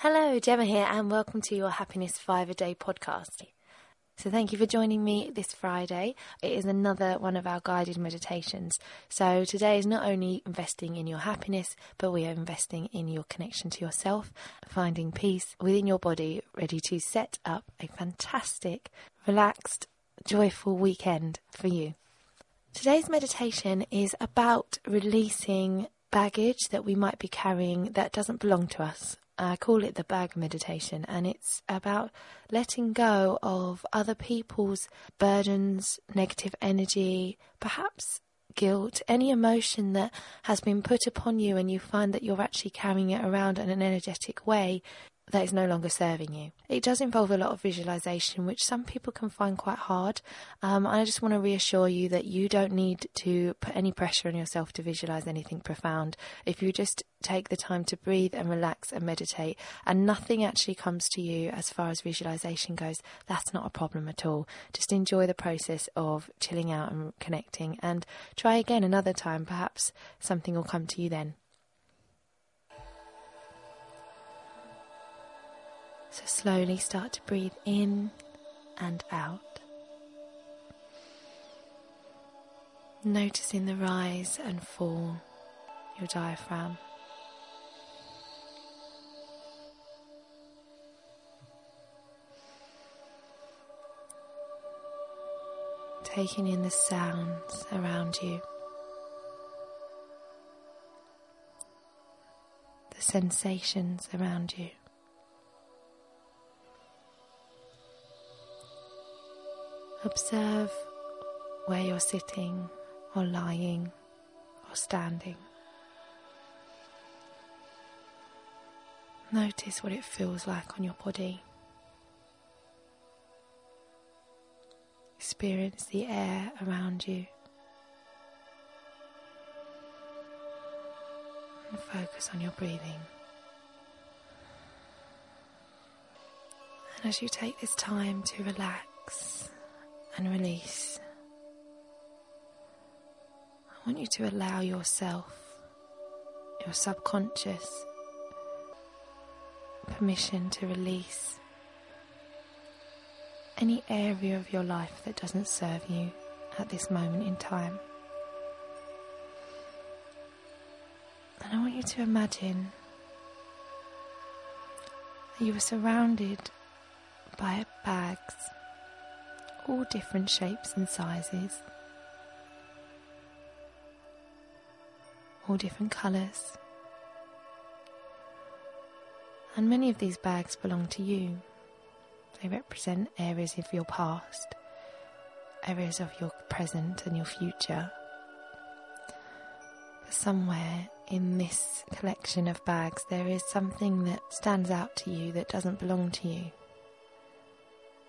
Hello, Gemma here, and welcome to your Happiness Five a Day podcast. So, thank you for joining me this Friday. It is another one of our guided meditations. So, today is not only investing in your happiness, but we are investing in your connection to yourself, finding peace within your body, ready to set up a fantastic, relaxed, joyful weekend for you. Today's meditation is about releasing baggage that we might be carrying that doesn't belong to us. I call it the bag meditation, and it's about letting go of other people's burdens, negative energy, perhaps guilt, any emotion that has been put upon you, and you find that you're actually carrying it around in an energetic way that is no longer serving you. It does involve a lot of visualization, which some people can find quite hard. Um, I just want to reassure you that you don't need to put any pressure on yourself to visualize anything profound. If you just take the time to breathe and relax and meditate, and nothing actually comes to you as far as visualization goes, that's not a problem at all. Just enjoy the process of chilling out and connecting, and try again another time. Perhaps something will come to you then. So slowly start to breathe in and out. Noticing the rise and fall your diaphragm. Taking in the sounds around you. The sensations around you. Observe where you're sitting or lying or standing. Notice what it feels like on your body. Experience the air around you. And focus on your breathing. And as you take this time to relax, and release. I want you to allow yourself, your subconscious, permission to release any area of your life that doesn't serve you at this moment in time. And I want you to imagine that you are surrounded by bags all different shapes and sizes, all different colours. And many of these bags belong to you. They represent areas of your past, areas of your present and your future. But somewhere in this collection of bags, there is something that stands out to you that doesn't belong to you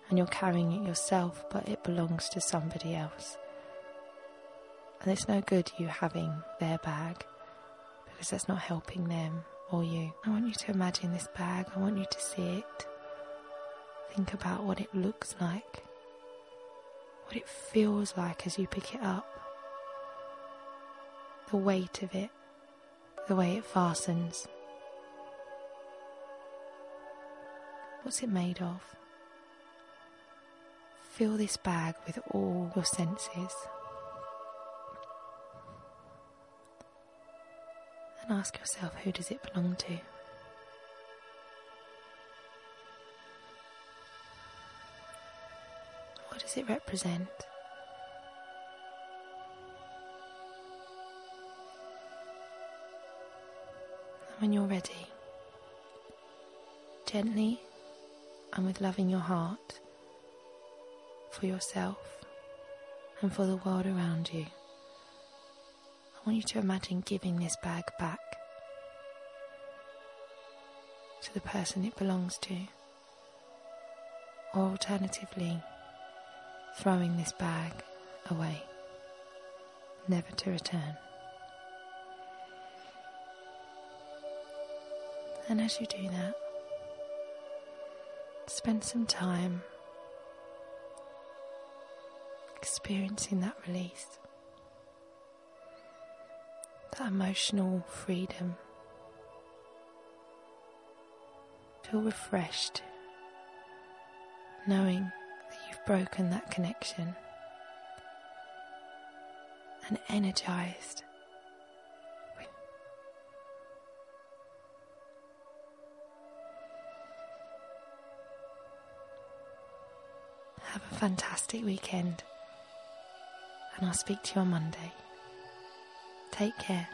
and you're carrying it yourself, but it belongs to somebody else. And it's no good you having their bag because that's not helping them or you. I want you to imagine this bag, I want you to see it. Think about what it looks like, what it feels like as you pick it up, the weight of it, the way it fastens. What's it made of? Fill this bag with all your senses. And ask yourself who does it belong to? What does it represent? And when you're ready, gently and with love in your heart, for yourself and for the world around you. I want you to imagine giving this bag back to the person it belongs to, or alternatively, throwing this bag away, never to return. And as you do that, spend some time experiencing that release, that emotional freedom. Feel refreshed, knowing that you've broken that connection and energized. Have a fantastic weekend, and I'll speak to you on Monday. Take care.